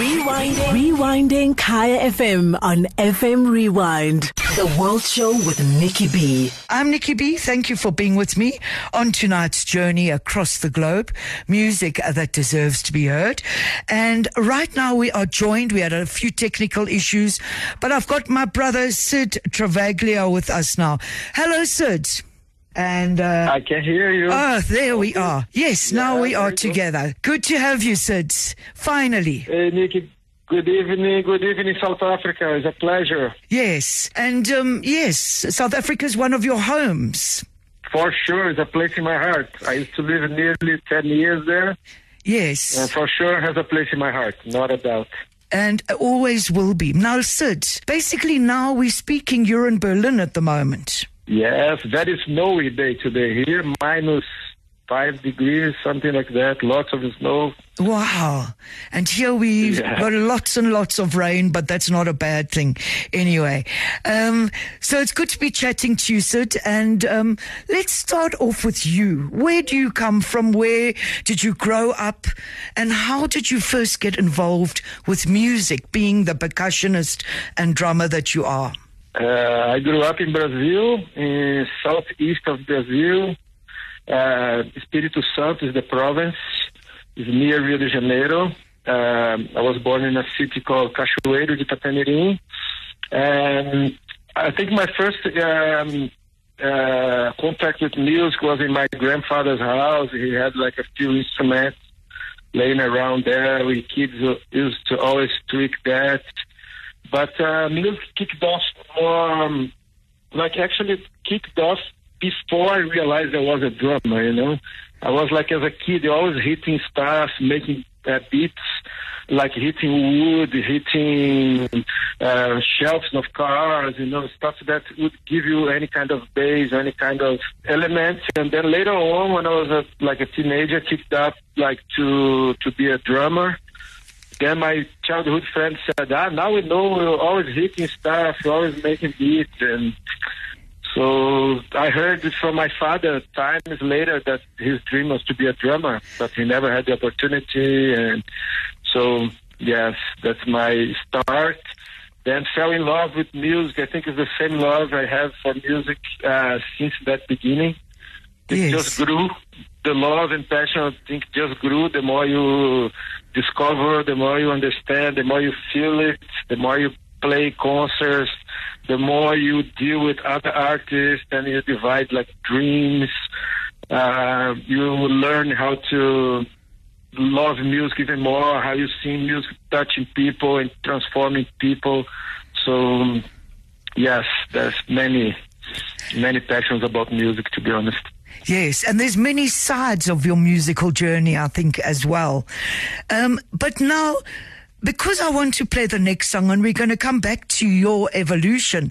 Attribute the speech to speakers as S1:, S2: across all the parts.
S1: Rewinding. Rewinding Kaya FM on FM Rewind. The World Show with Nikki B.
S2: I'm Nikki B. Thank you for being with me on tonight's journey across the globe. Music that deserves to be heard. And right now we are joined. We had a few technical issues, but I've got my brother Cid Travaglia with us now. Hello, Cid. And uh,
S3: I can hear you.
S2: oh, there we are. Yes, now we are together. Good to have you, Cid. Finally.
S3: Hey, Nikki. Good evening. Good evening, South Africa. It's a pleasure.
S2: Yes. And um, yes, South Africa is one of your homes.
S3: For sure, it's a place in my heart. I used to live nearly 10 years there,
S2: Yes.
S3: and for sure has a place in my heart, not a doubt.
S2: and always will be. Now, Cid, basically now we're speaking, you're in Berlin at the moment.
S3: Yes, very snowy day today here, minus five degrees, something like that. Lots of snow.
S2: Wow. And here we've
S3: Yeah.
S2: got lots and lots of rain, but that's not a bad thing anyway. Um, so it's good to be chatting to you, Cid. And um, let's start off with you. Where do you come from? Where did you grow up? And how did you first get involved with music, being the percussionist and drummer that you are?
S3: Uh, I grew up in Brazil, in southeast of Brazil. Uh, Espírito Santo is the province. It's near Rio de Janeiro. Um I was born in a city called Cachoeiro de Itapemirim. And I think my first um, uh, contact with music was in my grandfather's house. He had like a few instruments laying around there. We kids used to always tweak that. But uh, music kicked off um, like actually kicked off before I realized I was a drummer, you know. I was like as a kid, always hitting stuff, making uh, beats, like hitting wood, hitting uh, shelves of cars, you know, stuff that would give you any kind of bass, any kind of element. And then later on, when I was a, like a teenager, kicked up like to to be a drummer. Then my childhood friend said, ah, now we know you're always hitting stuff, you're always making beats. And so I heard it from my father times later that his dream was to be a drummer, but he never had the opportunity. And so, yes, that's my start. Then fell in love with music. I think it's the same love I have for music uh, since that beginning. It
S2: Yes.
S3: just grew. The love and passion, I think, just grew. The more you discover, the more you understand, the more you feel it, the more you play concerts, the more you deal with other artists, and you divide like dreams. Uh, you learn how to love music even more, how you see music touching people and transforming people. So, yes, there's many, many passions about music, to be honest.
S2: Yes, and there's many sides of your musical journey, I think, as well. Um, but now, because I want to play the next song, and we're going to come back to your evolution,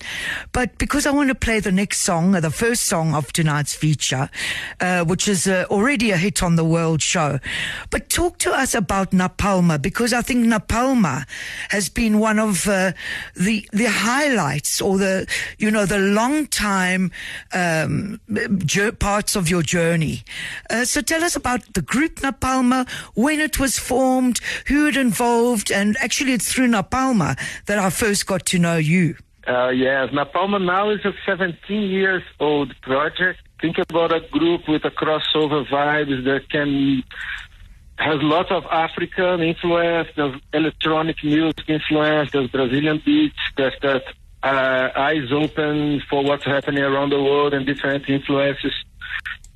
S2: but because I want to play the next song, the first song of tonight's feature, uh, which is uh, already a hit on the world show. But talk to us about Napalma, because I think Napalma has been one of uh, the the highlights or the you know the long time um, parts of your journey. Uh, so tell us about the group Napalma, when it was formed, who it involved, and actually it's through Napalma that I first got to know you.
S3: Uh, yes, Napalma now is a 17 years old project. Think about a group with a crossover vibes that can has lots of African influence, there's electronic music influence, there's Brazilian beats, there's that uh, eyes open for what's happening around the world and different influences.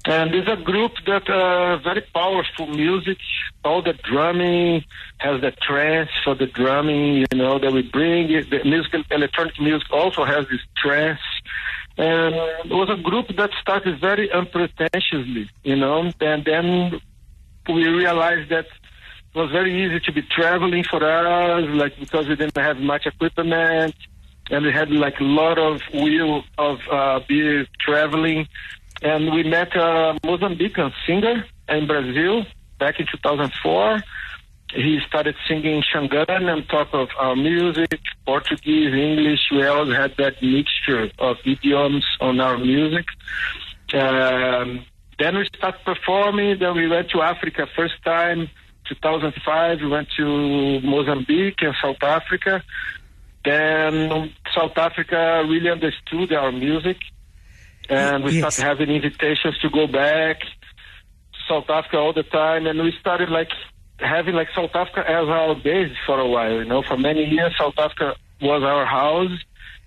S3: And it's a group that uh, very powerful music. All the drumming has the trance for the drumming, you know, that we bring. The music, electronic music also has this trance. And it was a group that started very unpretentiously, you know, and then we realized that it was very easy to be traveling for us, like because we didn't have much equipment, and we had like a lot of will of uh, be traveling. And we met a Mozambican singer in Brazil back in 2004. He started singing Xangana on top of our music, Portuguese, English. We always had that mixture of idioms on our music. Um, then we started performing. Then we went to Africa first time 2005, we went to Mozambique and South Africa. Then South Africa really understood our music, and we
S2: Yes.
S3: started having invitations to go back to South Africa all the time, and we started like having like South Africa as our base for a while. You know, for many years, South Africa was our house.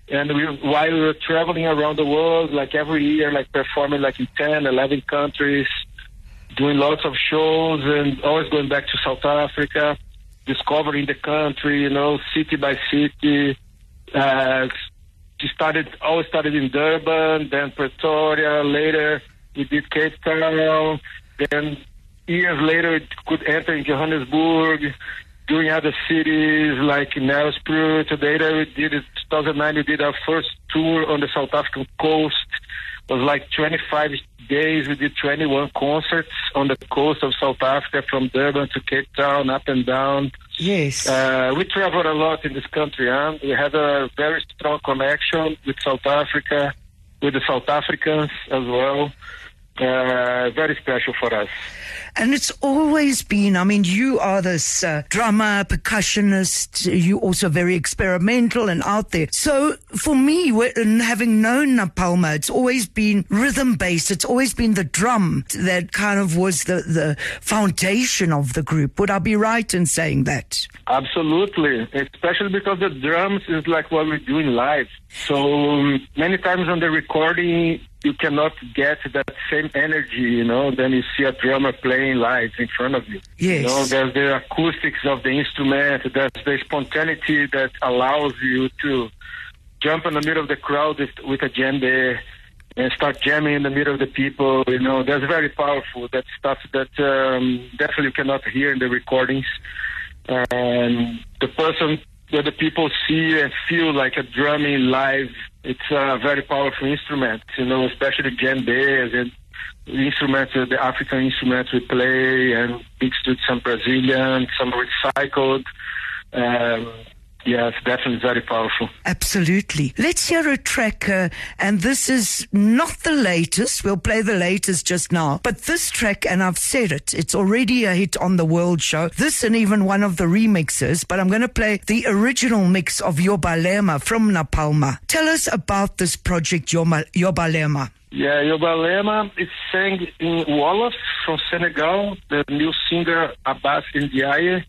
S3: And we, while we were traveling around the world, like every year, like performing like in 10, 11 countries, doing lots of shows and always going back to South Africa, discovering the country, you know, city by city. Uh, started, all started in Durban, then Pretoria, later we did Cape Town, then years later it could enter in Johannesburg, doing other cities like Nelspruit. Later we did it, 2009 we did our first tour on the South African coast. It was like 25 days. We did 21 concerts on the coast of South Africa from Durban to Cape Town, up and down.
S2: Yes.
S3: Uh, we travel a lot in this country. Huh? We have a very strong connection with South Africa, with the South Africans as well. Uh, very special for us.
S2: And it's always been, I mean, you are this uh, drummer, percussionist, you also very experimental and out there. So for me, having known Napalma, it's always been rhythm based. It's always been the drum that kind of was the, the foundation of the group. Would I be right in saying that?
S3: Absolutely, especially because the drums is like what we're doing live. So um, many times on the recording, you cannot get that same energy, you know, Then you see a drummer playing live in front of you.
S2: Yes.
S3: You know, there's the acoustics of the instrument, there's the spontaneity that allows you to jump in the middle of the crowd with, with a djembe and start jamming in the middle of the people. You know, that's very powerful. That stuff that um, definitely you cannot hear in the recordings. And the person that the people see and feel like a drumming live, it's a very powerful instrument. You know, especially djembes and instruments, the African instruments we play, and mixed with some Brazilian, some recycled. Um, it's definitely very powerful.
S2: Absolutely. Let's hear a track, uh, and this is not the latest. We'll play the latest just now. But this track, and I've said it, it's already a hit on the World Show. This and even one of the remixes, but I'm going to play the original mix of Yobalema from Napalma. Tell us about this project, Yoma- Yobalema.
S3: Yeah, Yobalema is sang in Wolof from Senegal, the new singer Abbas Ndiaye.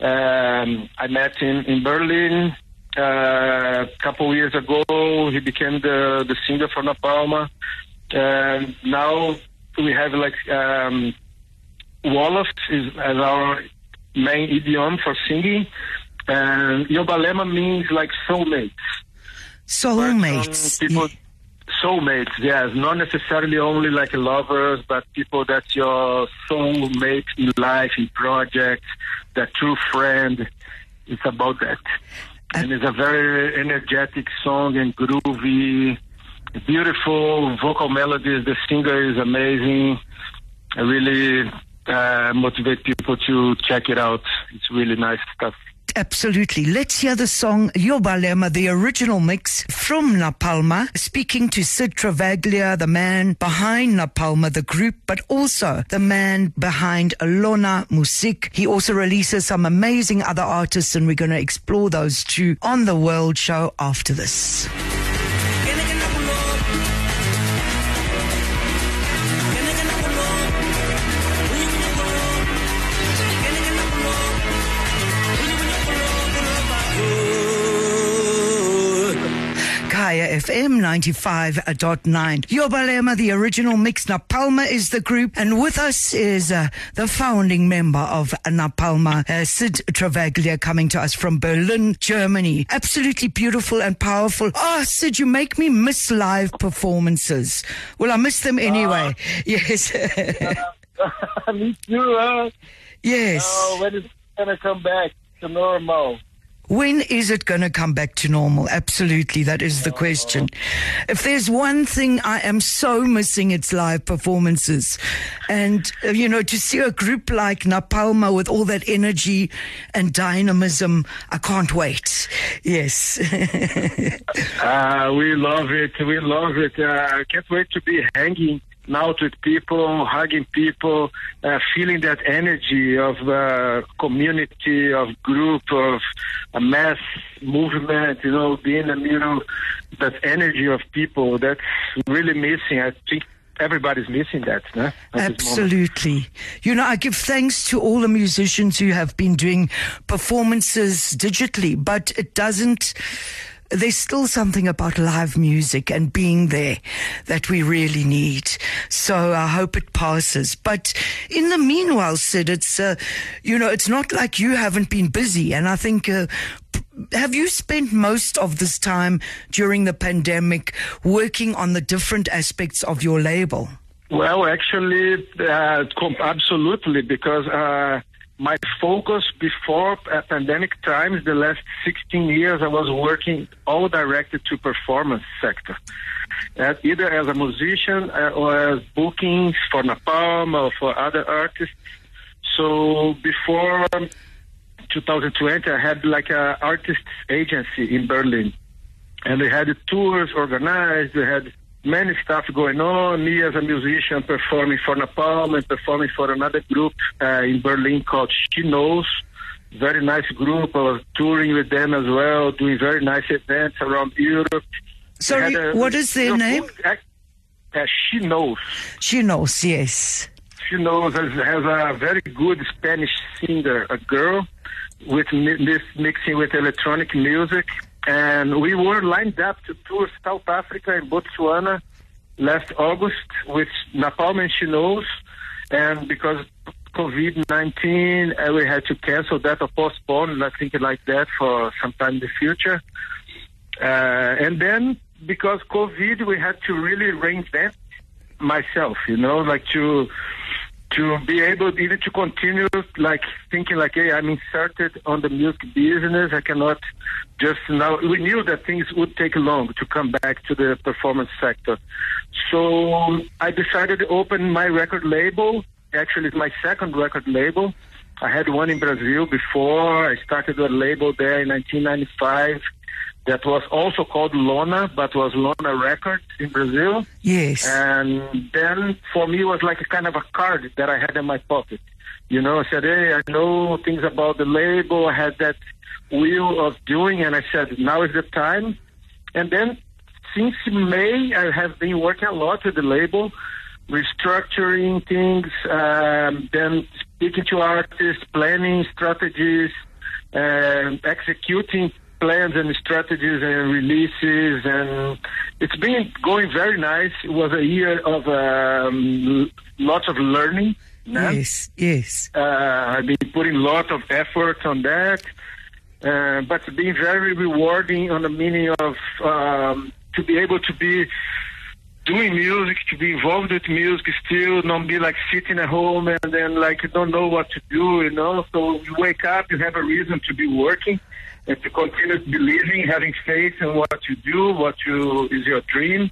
S3: Um, I met him in Berlin uh, a couple years ago. He became the, the singer for Napalma. And now we have like um, Wolof is as our main idiom for singing. And Yobalema means like soulmates.
S2: Soulmates.
S3: Some people, soulmates, yes, not necessarily only like lovers, but people that's your soulmate in life, in projects, that true friend. It's about that. And it's a very energetic song and groovy, beautiful vocal melodies. The singer is amazing. I really uh, motivate people to check it out. It's really nice stuff.
S2: Absolutely. Let's hear the song Yobalema, the original mix from Napalma, speaking to Cid Travaglia, the man behind Napalma, the group, but also the man behind Lona Musik. He also releases some amazing other artists, and we're going to explore those too on the World Show after this. Kaya FM 95.9. Yobalema, the original mix. Napalma is the group. And with us is uh, the founding member of Napalma, uh, Cid Travaglia, coming to us from Berlin, Germany. Absolutely beautiful and powerful. Oh, Cid, you make me miss live performances. Well, I miss them anyway. yes.
S3: Me too, huh?
S2: yes.
S3: Oh, when is it gonna come back to normal?
S2: When is it going to come back to normal? Absolutely, that is the question. If there's one thing I am so missing, it's live performances. And, uh, you know, to see a group like Napalma with all that energy and dynamism, I can't wait. Yes.
S3: Uh, we love it. We love it. Uh, I can't wait to be hanging out with people, hugging people, uh, feeling that energy of uh, community, of group, of a mass movement, you know, being a middle, that energy of people that's really missing. I think everybody's missing that. No?
S2: Absolutely. You know, I give thanks to all the musicians who have been doing performances digitally, but it doesn't there's still something about live music and being there that we really need. So I hope it passes. But in the meanwhile, Cid, it's, uh, you know, it's not like you haven't been busy. And I think, uh, have you spent most of this time during the pandemic working on the different aspects of your label?
S3: Well, actually, uh, absolutely, because uh, my focus before pandemic times, the last 16 years, I was working all directed to performance sector, uh, either as a musician uh, or as bookings for Napalm or for other artists. So before 2020, I had like a artist agency in Berlin, and they had tours organized. They had many stuff going on. Me as a musician performing for Napalm and performing for another group uh, in Berlin called She Knows. Very nice group. I was touring with them as well, doing very nice events around Europe.
S2: Sorry, a, what is their name?
S3: Uh, she Knows.
S2: She Knows, yes.
S3: She Knows has, has a very good Spanish singer, a girl with this mixing with electronic music. And we were lined up to tour South Africa and Botswana last August with Napalm and She Knows. And because COVID-19, uh, we had to cancel that or postpone, I think like that for some time in the future. Uh, and then because COVID, we had to really reinvent myself, you know, like to to be able even to continue like thinking like hey i'm inserted on the music business. I cannot just now we knew that things would take long to come back to the performance sector. So i decided to open my record label. Actually it's my second record label. I had one in brazil before. I started a label there in 1995 that was also called Lona, but was Lona Records in Brazil.
S2: Yes.
S3: And then for me, it was like a kind of a card that I had in my pocket. You know, I said, hey, I know things about the label. I had that wheel of doing, and I said, now is the time. And then since May, I have been working a lot with the label, restructuring things, um, then speaking to artists, planning strategies, uh, executing plans and strategies and releases, and it's been going very nice. It was a year of um, lots of learning.
S2: Yes, yes.
S3: Uh, I've been putting a lot of effort on that, uh, but it's been very rewarding on the meaning of um, to be able to be doing music, to be involved with music still, not be like sitting at home and then like you don't know what to do, you know. So you wake up, you have a reason to be working and to continue believing, having faith in what you do, what you is your dream.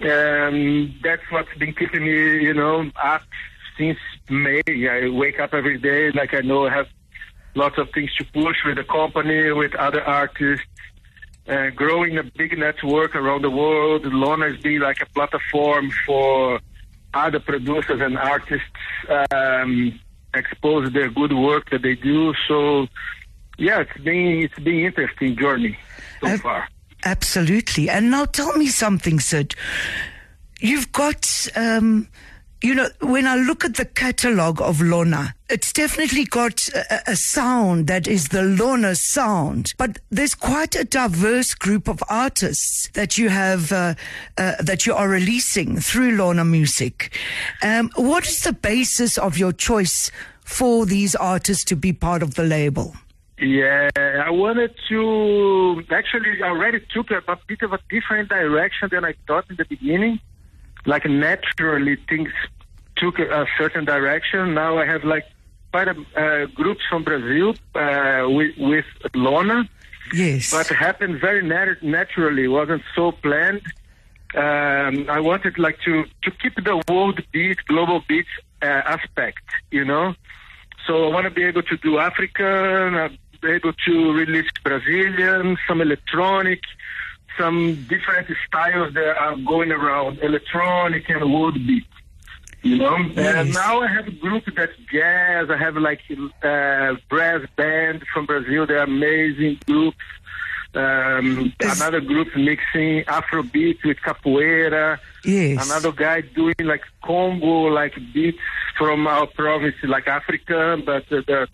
S3: And that's what's been keeping me, you know, up since May. I wake up every day like I know I have lots of things to push with the company, with other artists, uh, growing a big network around the world. Lona is being like a platform for other producers and artists um, expose their good work that they do. So yeah, it's been it's been interesting journey so far.
S2: Absolutely. And now tell me something, Cid. You've got, um, you know, when I look at the catalog of Lona, it's definitely got a, a, sound that is the Lona sound, but there's quite a diverse group of artists that you have, uh, uh, that you are releasing through Lona Musik. Um, what is the basis of your choice for these artists to be part of the label?
S3: Yeah, I wanted to actually I already took a, a, bit of a different direction than I thought in the beginning. Like naturally, things took a, a certain direction. Now I have like quite a uh, groups from Brazil uh, with, with Lona.
S2: Yes,
S3: but it happened very nat- naturally. It wasn't so planned. Um, I wanted like to to keep the world beat, global beat uh, aspect, you know. So I want to be able to do African, able to release Brazilian, some electronic, some different styles that are going around, electronic and world beat. You know,
S2: Yes.
S3: and now I have a group that's jazz. I have like uh, brass band from Brazil. They're amazing groups. Um, another group mixing Afrobeat with capoeira.
S2: Yes.
S3: Another guy doing like Congo, like beats from our province, like African, but uh, the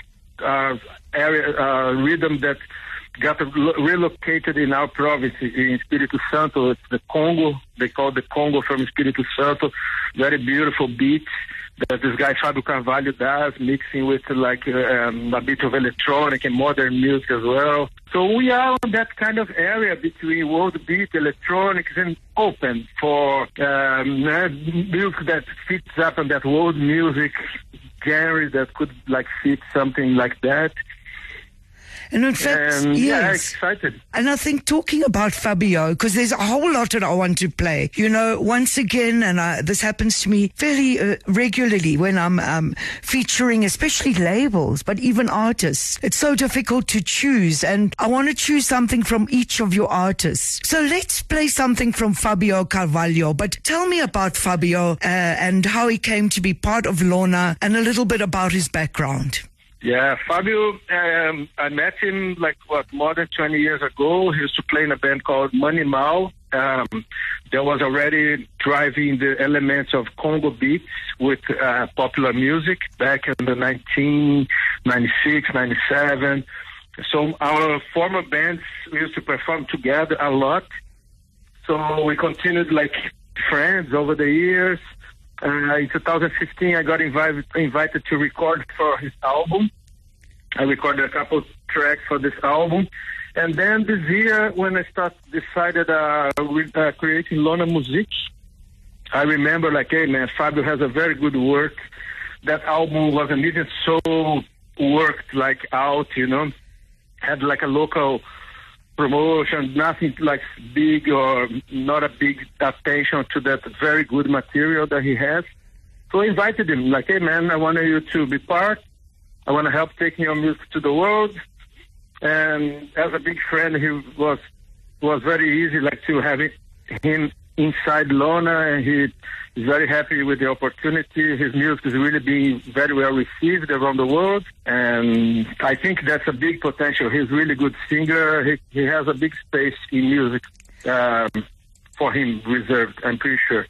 S3: uh, area uh, rhythm that got relocated in our province in Espírito Santo. It's the Congo. They call the Congo from Espírito Santo. Very beautiful beats that this guy Fabio Carvalho does, mixing with like um, a bit of electronic and modern music as well. So we are on that kind of area between world beat, electronics, and open for um, uh, music that fits up on that world music genre that could like fit something like that.
S2: And in fact,
S3: yeah,
S2: yes.
S3: excited.
S2: And I think talking about Fabio, because there's a whole lot that I want to play. You know, once again, and I, this happens to me fairly uh, regularly when I'm um, featuring, especially labels, but even artists. It's so difficult to choose, and I want to choose something from each of your artists. So let's play something from Fabio Carvalho. But tell me about Fabio uh, and how he came to be part of Lona, and a little bit about his background.
S3: Yeah, Fabio, um, I met him like what more than 20 years ago. He used to play in a band called Money Mal. Um, that was already driving the elements of Congo beats with uh, popular music back in the 1996, 97. So our former bands we used to perform together a lot. So we continued like friends over the years. Uh, in 2015, I got invited invited to record for his album. I recorded a couple tracks for this album, and then this year, when I start decided uh, uh, creating Lona Musik, I remember like, hey man, Fabio has a very good work. That album wasn't even so worked like out, you know, had like a local promotion, nothing like big or not a big attention to that very good material that he has. So I invited him, like, hey man, I want you to be part. I want to help taking your music to the world. And as a big friend, he was was very easy, like to have it, him inside Lona, and he is very happy with the opportunity. His music is really being very well received around the world, and I think that's a big potential. He's a really good singer. He he has a big space in music um, for him reserved. I'm pretty sure.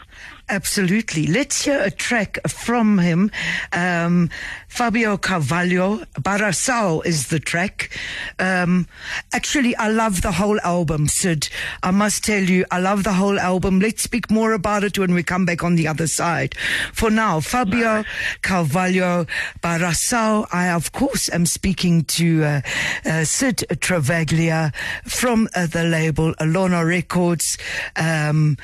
S2: Absolutely. Let's hear a track from him. Um, Fabio Carvalho, Barracão is the track. Um, actually, I love the whole album, Cid. I must tell you, I love the whole album. Let's speak more about it when we come back on the other side. For now, Fabio Carvalho, Barracão. I, of course, am speaking to uh, uh, Cid Travaglia from uh, the label Lona Records, um,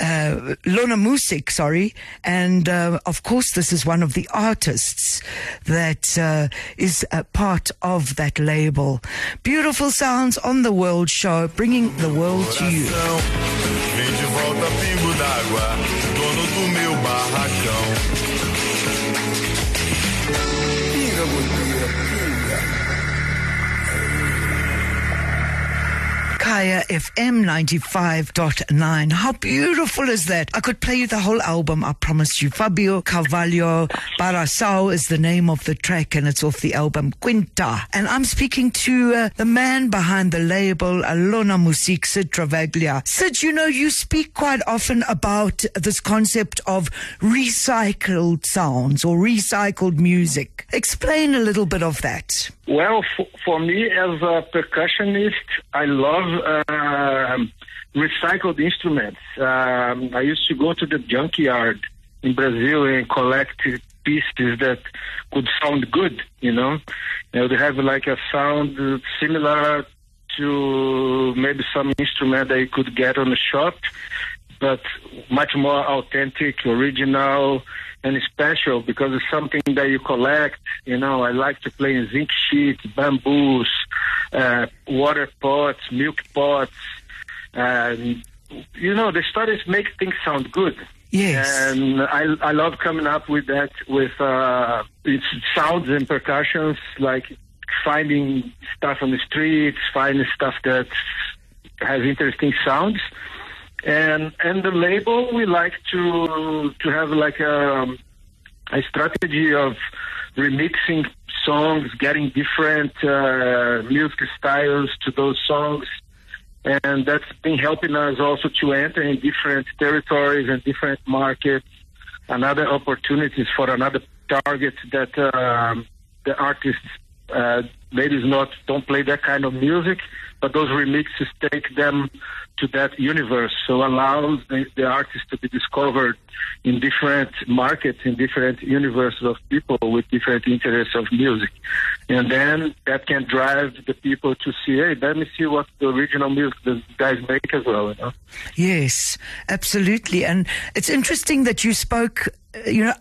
S2: uh, Lona Musik, sorry. And uh, of course, this is one of the artists that uh, is a part of that label. Beautiful sounds on the World Show, bringing the world to you. Kaya FM 95.9. How beautiful is that? I could play you the whole album, I promise you. Fabio Carvalho Barracão is the name of the track and it's off the album Quinta. And I'm speaking to uh, the man behind the label, Alona Music, Cid Travaglia. Cid, you know, you speak quite often about this concept of recycled sounds or recycled music. Explain a little bit of that.
S3: Well, for, for me as a percussionist, I love uh, recycled instruments. Um, I used to go to the junkyard in Brazil and collect pieces that could sound good. You know, they have like a sound similar to maybe some instrument that you could get on the shop, but much more authentic, original, and special because it's something that you collect. You know, I like to play in zinc sheets, bamboos, uh, water pots, milk pots. And, you know, the stories make things sound good.
S2: Yes.
S3: And I, I love coming up with that, with uh, its sounds and percussions, like finding stuff on the streets, finding stuff that has interesting sounds. And and the label we like to to have like a a strategy of remixing songs, getting different uh, music styles to those songs, and that's been helping us also to enter in different territories and different markets, another opportunities for another target that um, the artists uh, ladies not don't play that kind of music, but those remixes take them to that universe, so allows the, the artist to be discovered in different markets, in different universes of people with different interests of music, and then that can drive the people to see, hey, let me see what the original music the guys make as well. You know?
S2: Yes, absolutely. And it's interesting that you spoke you know,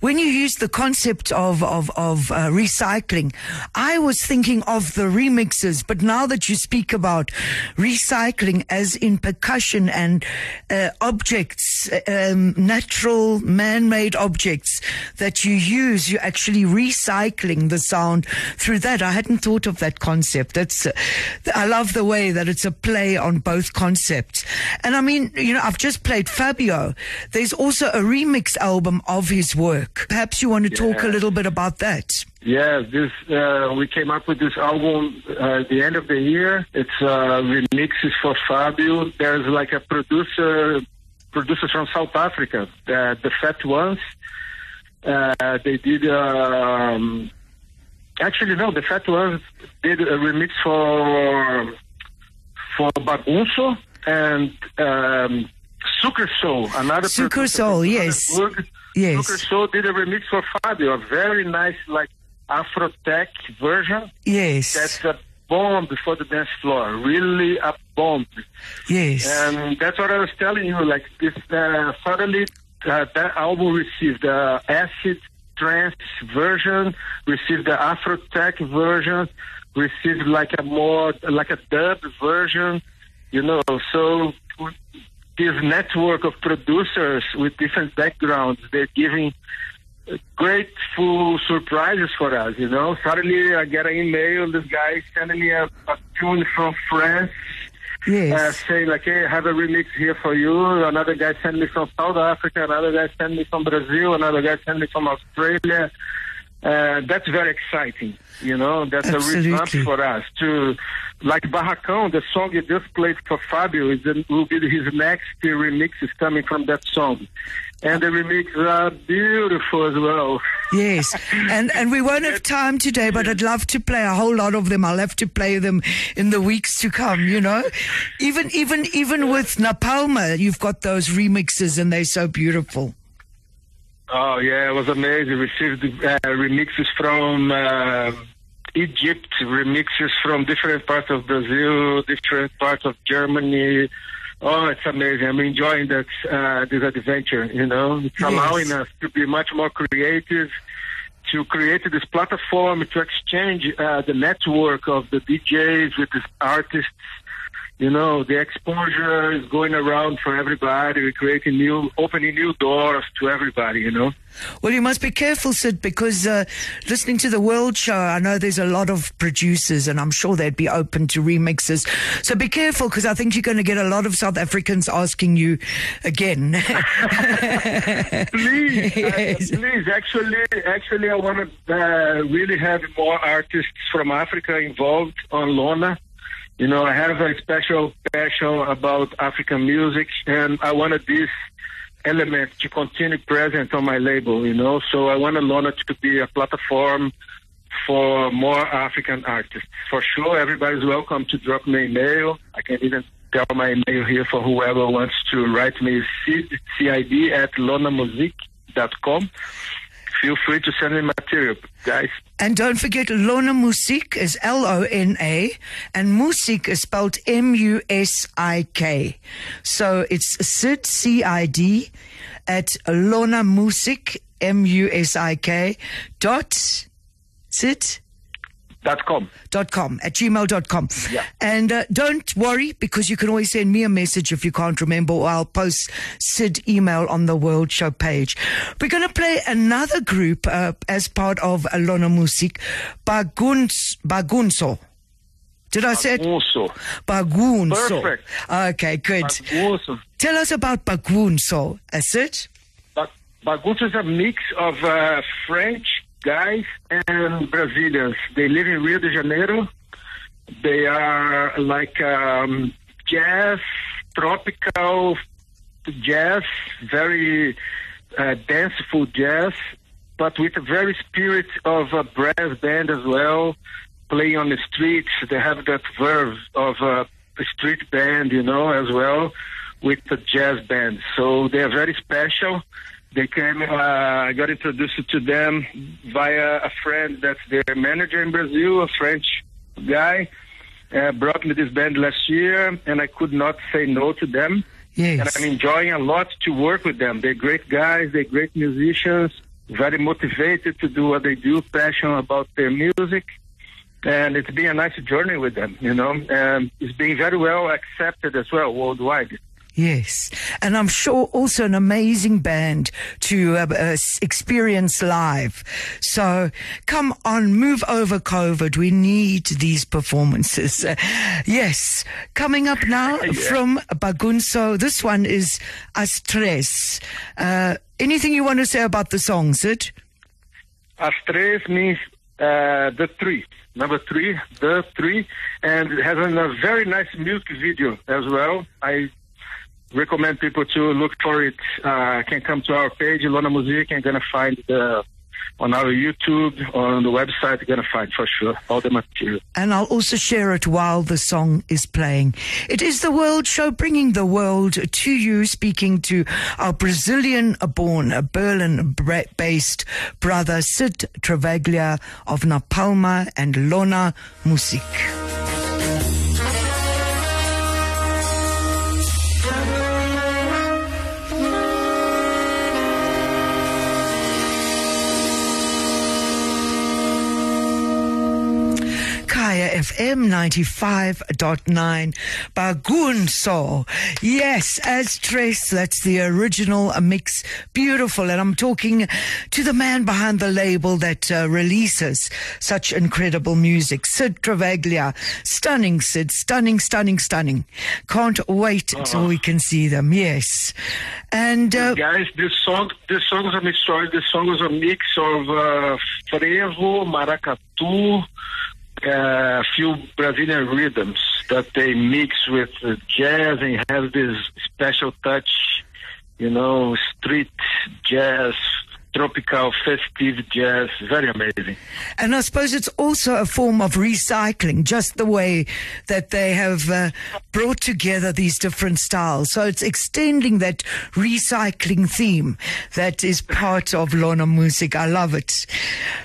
S2: when you use the concept of of of uh, recycling, I was thinking of the remixes, but now that you speak about recycling, as in percussion and uh, objects, um, natural man-made objects that you use, you're actually recycling the sound through that. I hadn't thought of that concept. That's uh, I love the way that it's a play on both concepts. And I mean, you know, I've just played Fabio. There's also a remix album of his work. Perhaps you want to talk a little bit about that.
S3: Yeah, this uh, we came up with this album uh, at the end of the year. It's uh, remixes for Fabio. There's like a producer, producers from South Africa, the, the Fat Ones. Uh, they did. Um, actually, no, the Fat Ones did a remix for for Bagunço and um, Sucre Soul, another
S2: Sucre Soul, yes. Yes.
S3: Soul did a remix for Fabio, a very nice, like Afro tech version.
S2: Yes.
S3: That's a bomb before the dance floor, really a bomb.
S2: Yes.
S3: And that's what I was telling you. Like this, uh, suddenly uh, that album received the acid trance version, received the Afro tech version, received like a more like a dub version. You know, so this network of producers with different backgrounds, they're giving great full surprises for us, you know. Suddenly I get an email, this guy sending me a, a tune from France,
S2: yes.
S3: uh, saying like, hey, I have a remix here for you. Another guy sent me from South Africa, another guy sent me from Brazil, another guy sent me from Australia. Uh, that's very exciting, you know. That's
S2: Absolutely.
S3: a revamp for us to, like Barracão, the song you just played for Fabio, is will be his next remix is coming from that song, and the remix are beautiful as well.
S2: Yes, and and we won't have time today, but I'd love to play a whole lot of them. I'll have to play them in the weeks to come. You know, even even even with Napalma, you've got those remixes, and they're so beautiful.
S3: Oh yeah, it was amazing. Received uh, remixes from uh, Egypt, remixes from different parts of Brazil, different parts of Germany. Oh, it's amazing. I'm enjoying that uh, this adventure. You know, it's
S2: Yes.
S3: allowing us to be much more creative, to create this platform to exchange uh, the network of the DJs with the artists. You know, the exposure is going around for everybody. We're creating new, opening new doors to everybody. You know.
S2: Well, you must be careful, Cid, because uh, listening to the World Show, I know there's a lot of producers, and I'm sure they'd be open to remixes. So be careful, because I think you're going to get a lot of South Africans asking you again.
S3: please,
S2: Yes.
S3: uh, please. Actually, actually, I want to uh, really have more artists from Africa involved on Lona. You know, I have a special passion about African music, and I wanted this element to continue present on my label. You know, so I want Lona to be a platform for more African artists. For sure, everybody's welcome to drop me an email. I can even tell my email here for whoever wants to write me cid, C-I-D at lonamusic.com. Feel free to send me material, guys.
S2: And don't forget, Lona Musik is L O N A, and Musik is spelled M U S I K. So it's Cid, C I D, at Lona Musik, M U S I K, dot, Cid?
S3: Dot com.
S2: dot com at gmail gmail.com.
S3: Yeah.
S2: And uh, don't worry because you can always send me a message if you can't remember or I'll post Cid email on the World Show page. We're going to play another group uh, as part of Alona Music, Baguns, Bagunço. Did I say it?
S3: Bagunço.
S2: Bagunso.
S3: Perfect.
S2: Okay, good.
S3: Bagunço.
S2: Tell us about Bagunço. Is it?
S3: Ba- Bagunço is a mix of uh, French guys and Brazilians. They live in Rio de Janeiro. They are like um, jazz, tropical jazz, very uh, danceful jazz, but with a very spirit of a brass band as well, playing on the streets. They have that verve of a street band, you know, as well, with the jazz band. So they are very special. They came, uh, I got introduced to them via a friend that's their manager in Brazil, a French guy. Uh, brought me this band last year, and I could not say no to them. And
S2: Yes.
S3: I'm enjoying a lot to work with them. They're great guys, they're great musicians, very motivated to do what they do, passionate about their music. And it's been a nice journey with them, you know, and it's being very well accepted as well worldwide.
S2: Yes, and I'm sure also an amazing band to uh, uh, experience live. So come on, move over COVID. We need these performances. Uh, yes, coming up now from Bagunço. This one is As Três. Uh, anything you want to say about the song, Cid?
S3: As Três means uh, the three, number three, the three, and it has a very nice music video as well. I recommend people to look for it. Uh, can come to our page, Lona Musik, and gonna find the on our YouTube on the website. You're gonna find for sure all the material.
S2: And I'll also share it while the song is playing. It is the World Show, bringing the world to you, speaking to our Brazilian born, Berlin based brother Cid Travaglia of Napalma and Lona Musik. FM 95.9 Bagunço. Yes, as Três, that's the original mix. Beautiful. And I'm talking to the man behind the label that uh, releases such incredible music. Cid Travaglia. Stunning, Cid. Stunning, stunning, stunning. Can't wait till we can see them. Yes. And, uh,
S3: Guys, this song, this song is a mix. Sorry, this song is a mix of uh, frevo, maracatu, a few Brazilian rhythms that they mix with jazz and have this special touch, you know, street jazz, tropical, festive jazz. Very amazing.
S2: And I suppose it's also a form of recycling, just the way that they have uh, brought together these different styles. So it's extending that recycling theme that is part of Lona Musik. I love it.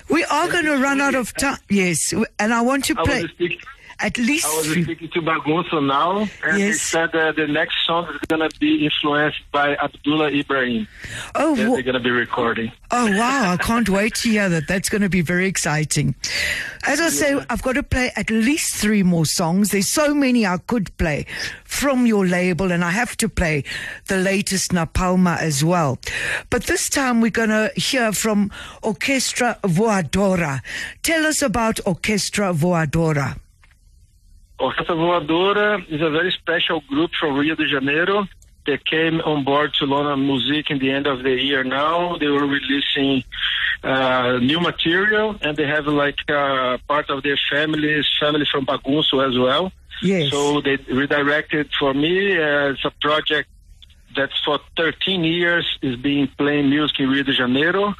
S2: We are going to run out of time. Yes. And I want to
S3: I
S2: play. At least
S3: I was speaking to Bagunço now, and
S2: Yes.
S3: said that the next song is going to be influenced by Abdullah Ibrahim.
S2: Oh,
S3: that they're going to be recording.
S2: Oh wow, I can't wait to hear that. That's going to be very exciting. As I say, I've got to play at least three more songs. There's so many I could play from your label and I have to play the latest Napalma as well. But this time we're going to hear from Orquestra Voadora. Tell us about Orquestra Voadora.
S3: Orquestra Voadora is a very special group from Rio de Janeiro. They came on board to Lona Musik in the end of the year now. They were releasing uh, new material and they have like uh, part of their families, family from Bagunço as well.
S2: Yes.
S3: So they redirected for me. Uh, it's a project that's for 13 years is being playing music in Rio de Janeiro,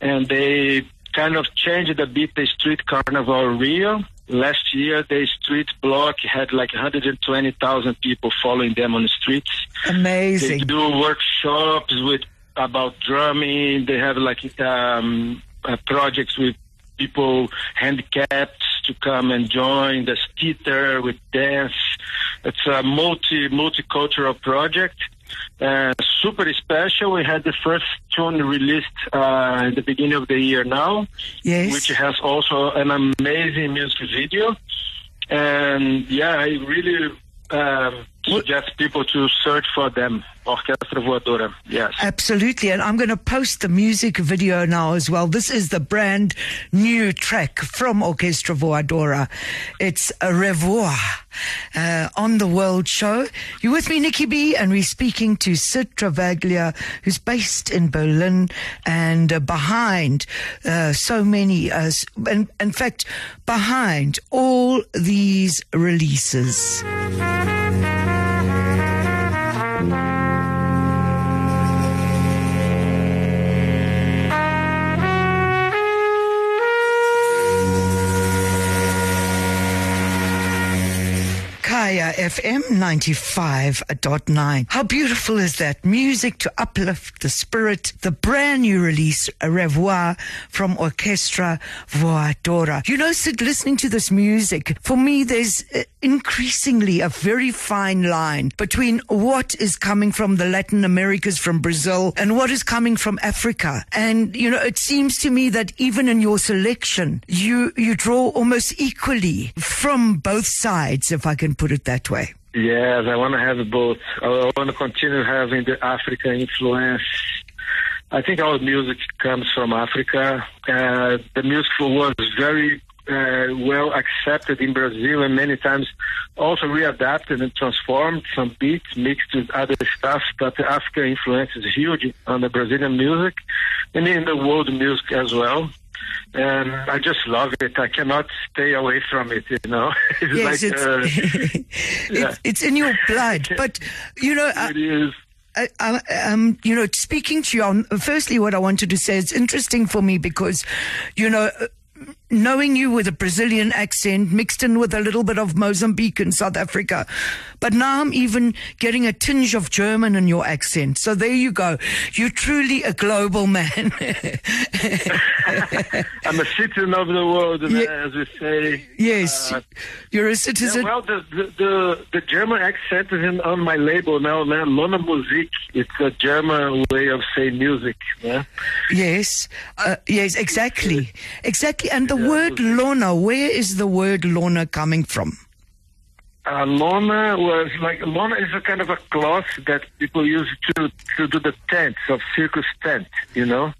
S3: and they kind of changed a bit the street carnival Rio. Last year, the street block had like 120,000 people following them on the streets.
S2: Amazing.
S3: They do workshops with about drumming. They have like um, uh, projects with people handicapped to come and join the theater with dance. It's a multi multicultural project. Uh, super special. We had the first tune released uh, in the beginning of the year now,
S2: Yes.
S3: which has also an amazing music video. And yeah, I really um, suggest people to search for them. Orquestra Voadora. Yes.
S2: Absolutely. And I'm going to post the music video now as well. This is the brand new track from Orquestra Voadora. It's a revoir uh, on the World Show. You're with me, Nikki B, and we're speaking to Cid Travaglia, who's based in Berlin and uh, behind uh, so many, uh, in fact, behind all these releases. Kaya FM 95.9. How beautiful is that? Music to uplift the spirit. The brand new release, revoir from Orquestra Voadora. You know, Cid, listening to this music, for me, there's uh, increasingly a very fine line between what is coming from the Latin Americas, from Brazil, and what is coming from Africa. And, you know, it seems to me that even in your selection, you, you draw almost equally from both sides, if I can put it that way.
S3: Yes, I want to have both. I want to continue having the African influence. I think our music comes from Africa. Uh, the music was very uh, well accepted in Brazil and many times also readapted and transformed. Some beats mixed with other stuff, but the African influence is huge on the Brazilian music and in the world music as well and I just love it. I cannot stay away from it. You know, it's
S2: yes,
S3: like
S2: it's,
S3: uh, yeah.
S2: it's, it's in your blood. But you know, I,
S3: it is.
S2: I, I, um, you know, speaking to you on, firstly, what I wanted to say, is interesting for me because, you know, knowing you with a Brazilian accent mixed in with a little bit of Mozambique and South Africa. But now I'm even getting a tinge of German in your accent. So there you go. You're truly a global man.
S3: I'm a citizen of the world,
S2: Yeah.
S3: as we say.
S2: yes,
S3: Uh,
S2: you're a
S3: yeah,
S2: citizen.
S3: well, the, the the the German accent is in, on my label now. Lona Musik. It's a German way of saying music. Yeah.
S2: yes, uh, yes, exactly, exactly. And the word Lona, where is the word Lona coming from?
S3: Uh, Lona was like Lona is a kind of a cloth that people use to to do the tents of circus tent, you know.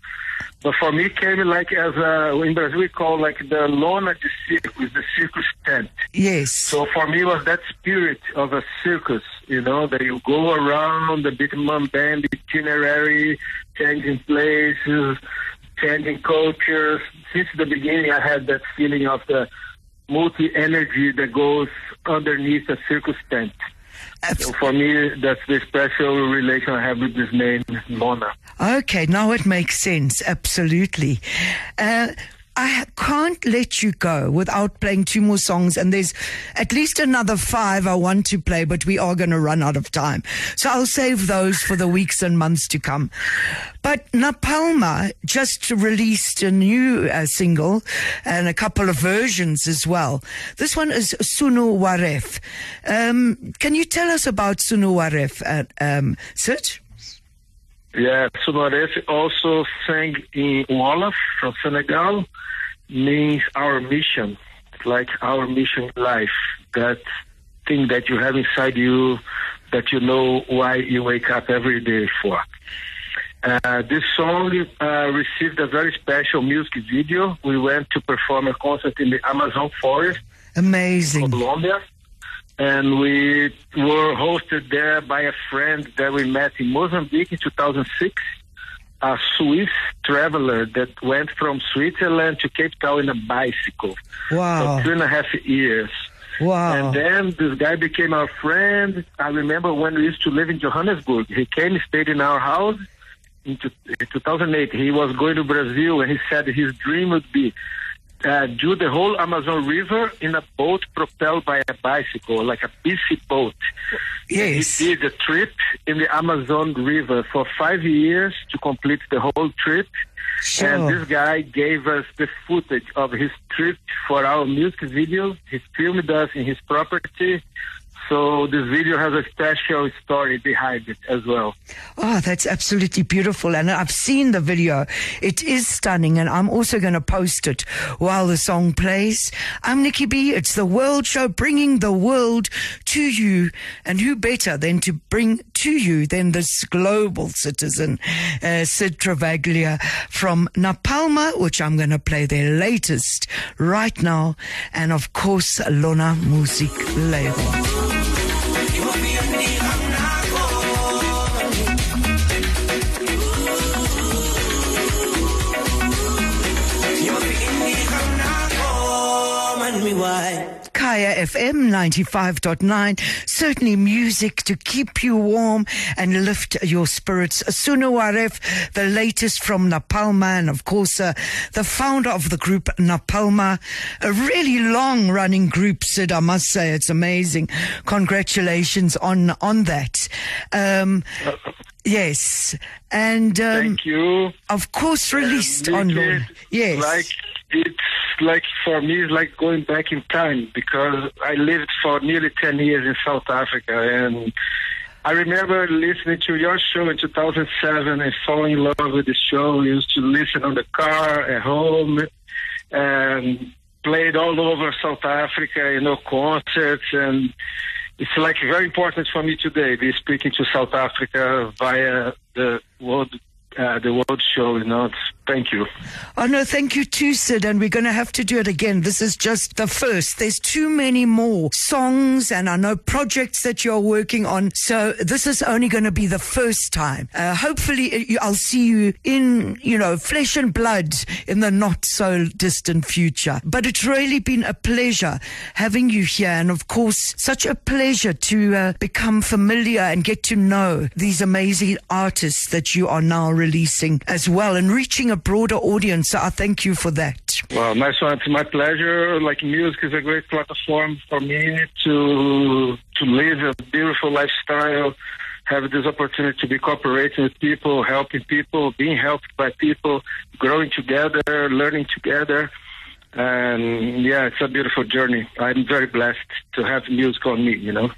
S3: But for me, it came like as a in Brazil we call like the Lona de circus, the circus tent.
S2: Yes.
S3: So for me, it was that spirit of a circus, you know, that you go around the bit mundane itinerary, changing places, changing cultures. Since the beginning, I had that feeling of the multi energy that goes underneath a circus tent. So for me, that's the special relation I have with this name, Lona.
S2: Okay, now it makes sense. Absolutely. Uh, I can't let you go without playing two more songs, and there's at least another five I want to play, but we are going to run out of time. So I'll save those for the weeks and months to come. But Napalma just released a new uh, single and a couple of versions as well. This one is Sunu Waref. Um, can you tell us about Sunu Waref, uh, um, Cid?
S3: Yeah, Sunu Waref also sang in Wolof from Senegal, means our mission, like our mission life, that thing that you have inside you that you know why you wake up every day for. Uh, this song uh, received a very special music video. We went to perform a concert in the Amazon forest
S2: Amazing.
S3: Colombia. And we were hosted there by a friend that we met in Mozambique in 2006, a Swiss traveler that went from Switzerland to Cape Town in a bicycle
S2: Wow.
S3: for two and a half years.
S2: Wow.
S3: And then this guy became our friend. I remember when we used to live in Johannesburg. He came, stayed in our house. In, in 2008, he was going to Brazil, and he said his dream would be uh, do the whole Amazon River in a boat propelled by a bicycle, like a BC boat.
S2: Yes.
S3: He did a trip in the Amazon River for five years to complete the whole trip.
S2: Sure.
S3: And this guy gave us the footage of his trip for our music video. He filmed us in his property, So this video has a special story behind it as well.
S2: Oh, that's absolutely beautiful. And I've seen the video. It is stunning. And I'm also going to post it while the song plays. I'm Nikki B. It's the World Show, bringing the world to you. And who better than to bring to you than this global citizen, uh, Cid Travaglia from Napalma, which I'm going to play their latest right now. And of course, Lona Musik label. Kaya FM 95.9. Certainly music to keep you warm and lift your spirits. Sunu Waref, the latest from Napalma, and of course, uh, the founder of the group Napalma. A really long running group, Cid, I must say. It's amazing. Congratulations on, on that. Um, yes. And, um,
S3: Thank you.
S2: of course, released on loan. Yes.
S3: Like it's like for me, it's like going back in time because I lived for nearly ten years in South Africa, and I remember listening to your show in 2007 and falling in love with the show. We used to listen on the car at home, and played all over South Africa, you know, concerts and. It's like very important for me today, be speaking to South Africa via the world, uh, the world show. Know, it's, thank you.
S2: Oh no, thank you too, Cid, and we're going to have to do it again. This is just the first. There's too many more songs and I know projects that you're working on. So this is only going to be the first time. Uh, hopefully uh, I'll see you in, you know, flesh and blood in the not so distant future. But it's really been a pleasure having you here. And of course, such a pleasure to uh, become familiar and get to know these amazing artists that you are now releasing as well and reaching a broader audience. So I thank you for that.
S3: Well, nice one. It's my pleasure. Like music is a great platform for me to to live a beautiful lifestyle, have this opportunity to be cooperating with people, helping people, being helped by people, growing together, learning together. And yeah, it's a beautiful journey. I'm very blessed to have music on me, you know.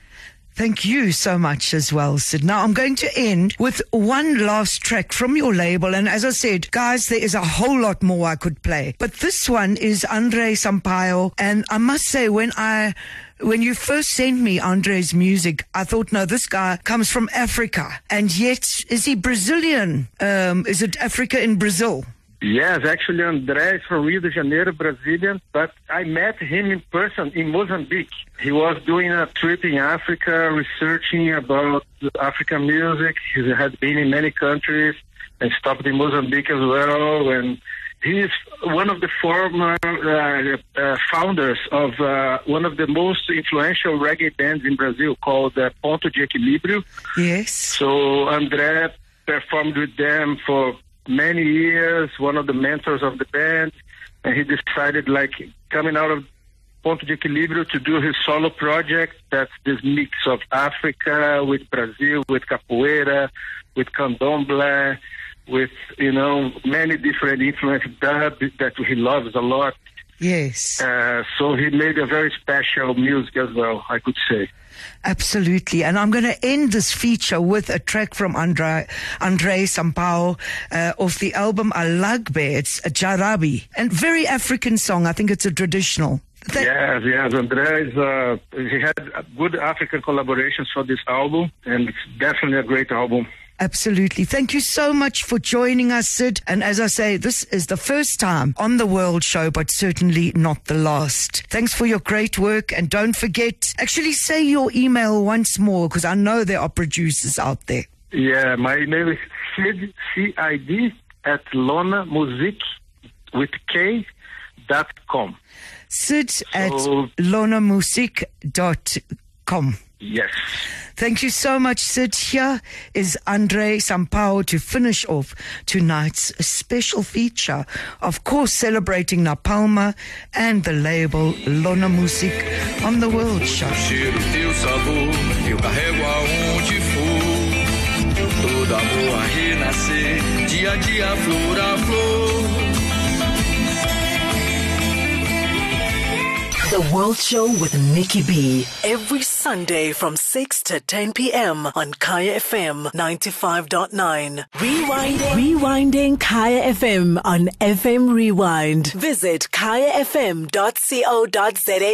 S2: Thank you so much as well, Cid. Now I'm going to end with one last track from your label. And as I said, guys, there is a whole lot more I could play. But this one is Andre Sampaio. And I must say, when I, when you first sent me Andre's music, I thought, no, this guy comes from Africa. And yet, is he Brazilian? Um, is it Africa in Brazil?
S3: Yes, actually, André is from Rio de Janeiro, Brazilian, but I met him in person in Mozambique. He was doing a trip in Africa, researching about African music. He had been in many countries and stopped in Mozambique as well. And he is one of the former uh, uh, founders of uh, one of the most influential reggae bands in Brazil called uh, Ponto de Equilíbrio.
S2: Yes.
S3: So André performed with them for many years, one of the mentors of the band, and he decided, like, coming out of Ponto de Equilíbrio to do his solo project. That's this mix of Africa with Brazil, with capoeira, with candomblé, with, you know, many different influences dub that he loves a lot.
S2: Yes.
S3: Uh, so he made a very special music as well, I could say.
S2: Absolutely. And I'm going to end this feature with a track from Andre, Andre Sampaio uh, off the album Alagbe. It's a Jarabi and very African song. I think it's a traditional. That-
S3: Yes, yes. André is, uh, he had good African collaborations for this album, and it's definitely a great album.
S2: Absolutely. Thank you so much for joining us, Cid. And as I say, this is the first time on the World Show, but certainly not the last. Thanks for your great work. And don't forget, actually say your email once more, because I know there are producers out there.
S3: Yeah, my email is Cid, C-I-D, at Lona Musik with K dot com.
S2: Cid at
S3: So-
S2: lonamusik.com.
S3: Yes.
S2: Thank you so much, Cid. Here is Andre Sampaio to finish off tonight's special feature. Of course, celebrating Napalma and the label Lona Musik on the World Show.
S4: cheiro, teu sabor, eu carrego aonde for. Todo amor a renascer, dia a dia, flor a flor.
S1: The World Show with Nikki B. Every Sunday from 6 to 10 p.m. on Kaya FM 95.9. Rewinding. Rewinding Kaya FM on FM Rewind. Visit kayafm.co.za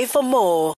S1: for more.